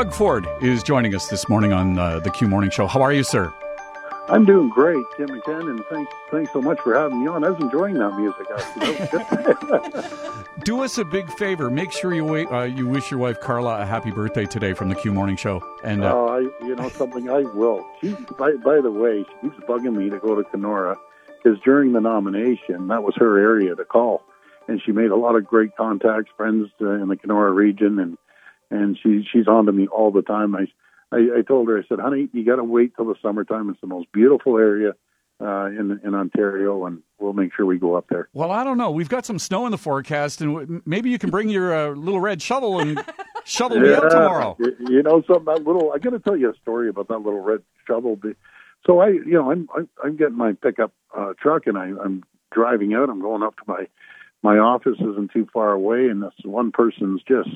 Doug Ford is joining us this morning on uh, the Q Morning Show. How are you, sir? I'm doing great, Kim and Ken, and thanks, thanks so much for having me on. I was enjoying that music. Do us a big favor. Make sure you wait, uh, you wish your wife Karla a happy birthday today from the Q Morning Show. And uh, uh, I, you know something, I will. She, by, by the way, she keeps bugging me to go to Kenora because during the nomination, that was her area to call, and she made a lot of great contacts, friends uh, in the Kenora region, and and she she's on to me all the time. I I, I told her, I said, honey, you got to wait till the summertime. It's the most beautiful area uh, in in Ontario, and we'll make sure we go up there. Well, I don't know. We've got some snow in the forecast, and maybe you can bring your uh, little red shovel and shovel yeah, me out tomorrow. You know, something that little. I got to tell you a story about that little red shovel. So I, you know, I'm I'm, I'm getting my pickup uh, truck, and I, I'm driving out. I'm going up to my my office isn't too far away, and this one person's just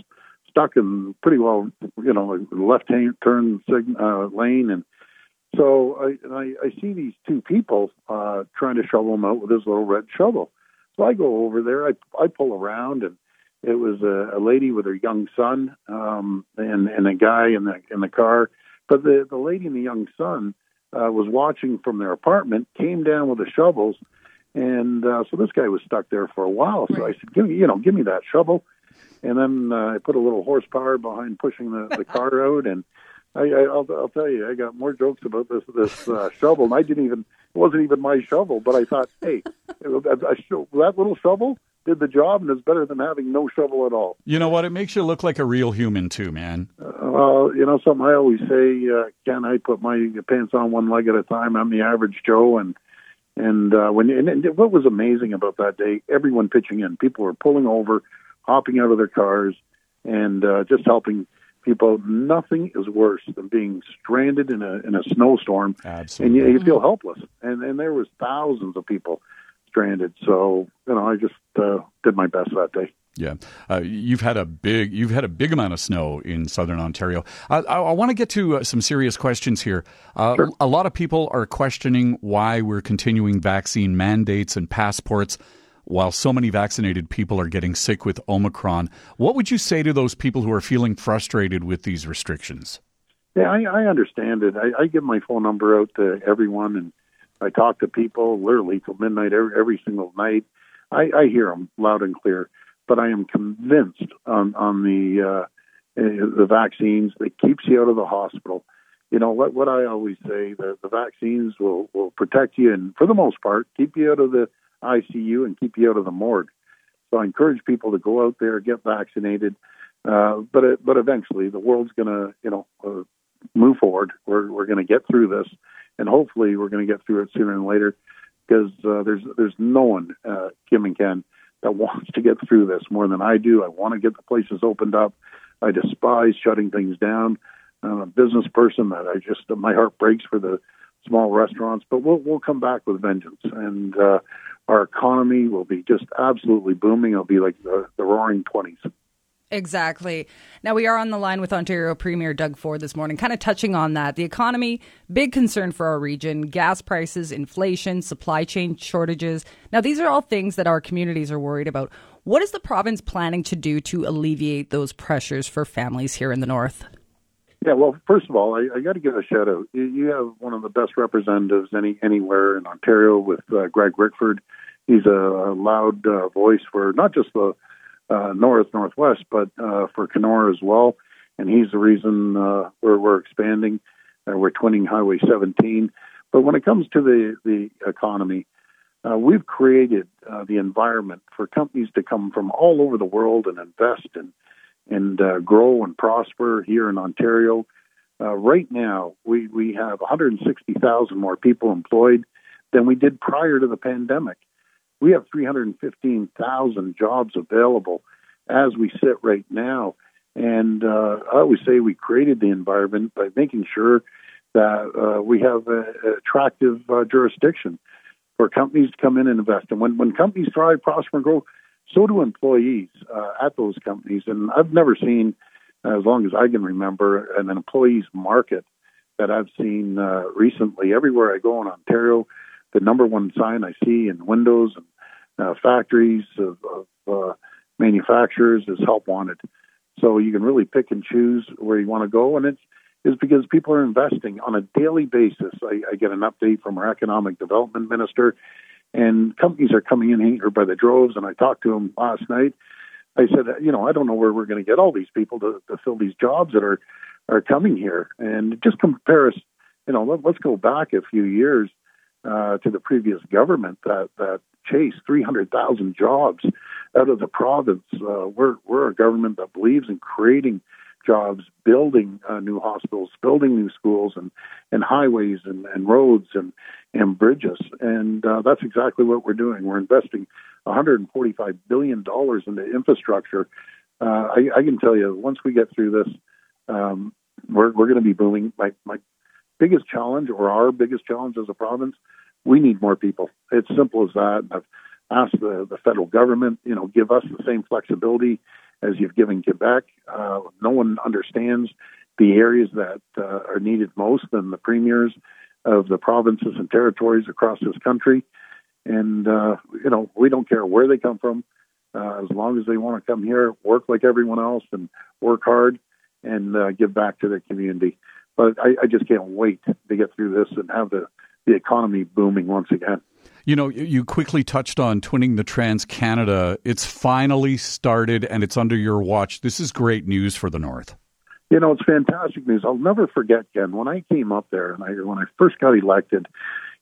stuck in pretty well, you know, left hand turn uh, lane, and so I, I I see these two people uh, trying to shovel them out with this little red shovel. So I go over there, I I pull around, and it was a, a lady with her young son, um, and and a guy in the in the car. But the the lady and the young son uh, was watching from their apartment, came down with the shovels, and uh, so this guy was stuck there for a while. So I said, "Give me, you know, give me that shovel." And then uh, I put a little horsepower behind pushing the, the car out, and I, I, I'll, I'll tell you, I got more jokes about this this uh, shovel, and I didn't even it wasn't even my shovel, but I thought, hey, that little shovel did the job, and it's better than having no shovel at all. You know what? It makes you look like a real human too, man. Uh, well, you know something I always say, uh, Ken. I put my pants on one leg at a time. I'm the average Joe, and and uh, when and, and what was amazing about that day, everyone pitching in. People were pulling over hopping out of their cars, and uh, just helping people. Nothing is worse than being stranded in a in a snowstorm, Absolutely. and you, you feel helpless. And and there was thousands of people stranded. So you know, I just uh, did my best that day. Yeah, uh, you've had a big you've had a big amount of snow in southern Ontario. Uh, I, I want to get to uh, some serious questions here. Uh, sure. A lot of people are questioning why we're continuing vaccine mandates and passports while so many vaccinated people are getting sick with Omicron. What would you say to those people who are feeling frustrated with these restrictions? Yeah, I, I understand it. I, I give my phone number out to everyone, and I talk to people literally till midnight every, every single night. I, I hear them loud and clear, but I am convinced on on the uh, the vaccines that keeps you out of the hospital. You know what? What I always say that the vaccines will will protect you, and for the most part, keep you out of the ICU and keep you out of the morgue. So I encourage people to go out there, get vaccinated. Uh, but it, but eventually, the world's going to you know uh, move forward. We're we're going to get through this, and hopefully, we're going to get through it sooner than later. Because uh, there's there's no one, uh, Kim and Ken, that wants to get through this more than I do. I want to get the places opened up. I despise shutting things down. I'm a business person that I just my heart breaks for the small restaurants, but we'll we'll come back with vengeance, and uh, our economy will be just absolutely booming. It'll be like the, the roaring 20s. Exactly. Now, we are on the line with Ontario Premier Doug Ford this morning, kind of touching on that. The economy, big concern for our region, gas prices, inflation, supply chain shortages. Now, these are all things that our communities are worried about. What is the province planning to do to alleviate those pressures for families here in the north? Yeah, well, first of all, I, I got to give a shout out. You have one of the best representatives any anywhere in Ontario with uh, Greg Rickford. He's a, a loud uh, voice for not just the uh, north northwest, but uh, for Kenora as well. And he's the reason uh, we're we're expanding. Uh, we're twinning Highway 17. But when it comes to the the economy, uh, we've created uh, the environment for companies to come from all over the world and invest and and uh, grow and prosper here in Ontario. Uh, right now, we we have 160,000 more people employed than we did prior to the pandemic. We have 315,000 jobs available as we sit right now. And uh, I always say we created the environment by making sure that uh, we have an attractive uh, jurisdiction for companies to come in and invest. And when, when companies thrive, prosper, and grow, so do employees uh, at those companies. And I've never seen, as long as I can remember, an employees market that I've seen uh, recently. Everywhere I go in Ontario, the number one sign I see in windows and uh, factories of, of uh, manufacturers is help wanted. So you can really pick and choose where you want to go, and it's is because people are investing on a daily basis. I, I get an update from our economic development minister, and companies are coming in here by the droves. And I talked to him last night. I said, you know, I don't know where we're going to get all these people to, to fill these jobs that are are coming here, and just compare us. You know, let, let's go back a few years uh, to the previous government that that chased 300,000 jobs out of the province. Uh, we're we're a government that believes in creating jobs, building uh, new hospitals, building new schools, and and highways and, and roads and and bridges, and uh, that's exactly what we're doing. We're investing 145 billion dollars into infrastructure. Uh, I, I can tell you, once we get through this, um, we're we're going to be booming. My my biggest challenge, or our biggest challenge as a province, we need more people. It's simple as that. I've asked the, the federal government, you know, give us the same flexibility as you've given Quebec. Uh, no one understands the areas that uh, are needed most than the premiers of the provinces and territories across this country. And, uh, you know, we don't care where they come from, uh, as long as they want to come here, work like everyone else, and work hard and uh, give back to their community. But I, I just can't wait to get through this and have the, the economy booming once again. You know, you quickly touched on twinning the Trans Canada. It's finally started and it's under your watch. This is great news for the North. You know, it's fantastic news. I'll never forget, Ken, when I came up there and I, when I first got elected,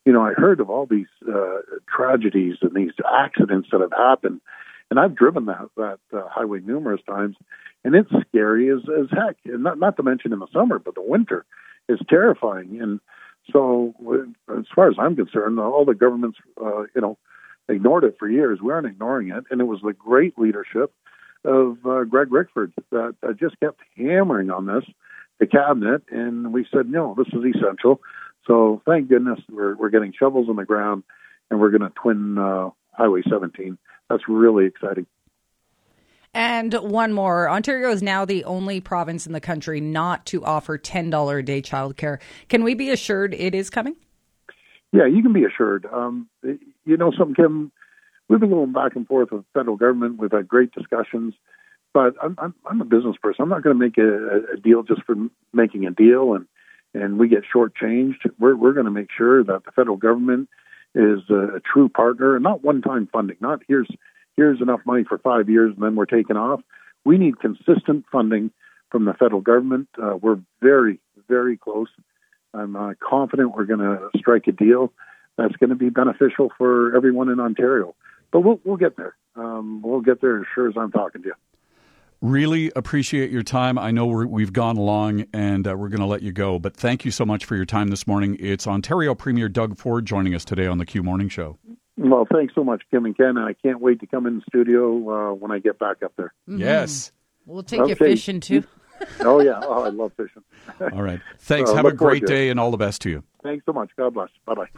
you know, I heard of all these uh, tragedies and these accidents that have happened. And I've driven that, that uh, highway numerous times, and it's scary as, as heck. And not, not to mention in the summer, but the winter is terrifying. And so, as far as I'm concerned, all the governments, uh, you know, ignored it for years. We aren't ignoring it, and it was the great leadership of uh, Greg Rickford that uh, just kept hammering on this, the cabinet, and we said, no, this is essential. So, thank goodness we're we're getting shovels in the ground, and we're going to twin uh, Highway 17. That's really exciting. And one more Ontario is now the only province in the country not to offer $10 a day childcare. Can we be assured it is coming? Yeah, you can be assured. Um, you know, some Kim, we've been going back and forth with federal government. We've had great discussions, but I'm, I'm, I'm a business person. I'm not going to make a, a deal just for making a deal and and we get shortchanged. We're we're going to make sure that the federal government is a, a true partner and not one-time funding. Not here's here's enough money for five years and then we're taking off. We need consistent funding from the federal government. Uh, we're very, very close. I'm uh, confident we're going to strike a deal that's going to be beneficial for everyone in Ontario. But we'll, we'll get there. Um, we'll get there as sure as I'm talking to you. Really appreciate your time. I know we have gone along and uh, we're going to let you go, but thank you so much for your time this morning. It's Ontario Premier Doug Ford joining us today on the Q Morning Show. Well, thanks so much, Kim and Ken, and I can't wait to come in the studio uh, when I get back up there. Mm-hmm. Yes. We'll take okay. you fishing too. oh, yeah. Oh, I love fishing. all right. Thanks. Uh, Have a great day and all the best to you. Thanks so much. God bless. Bye bye.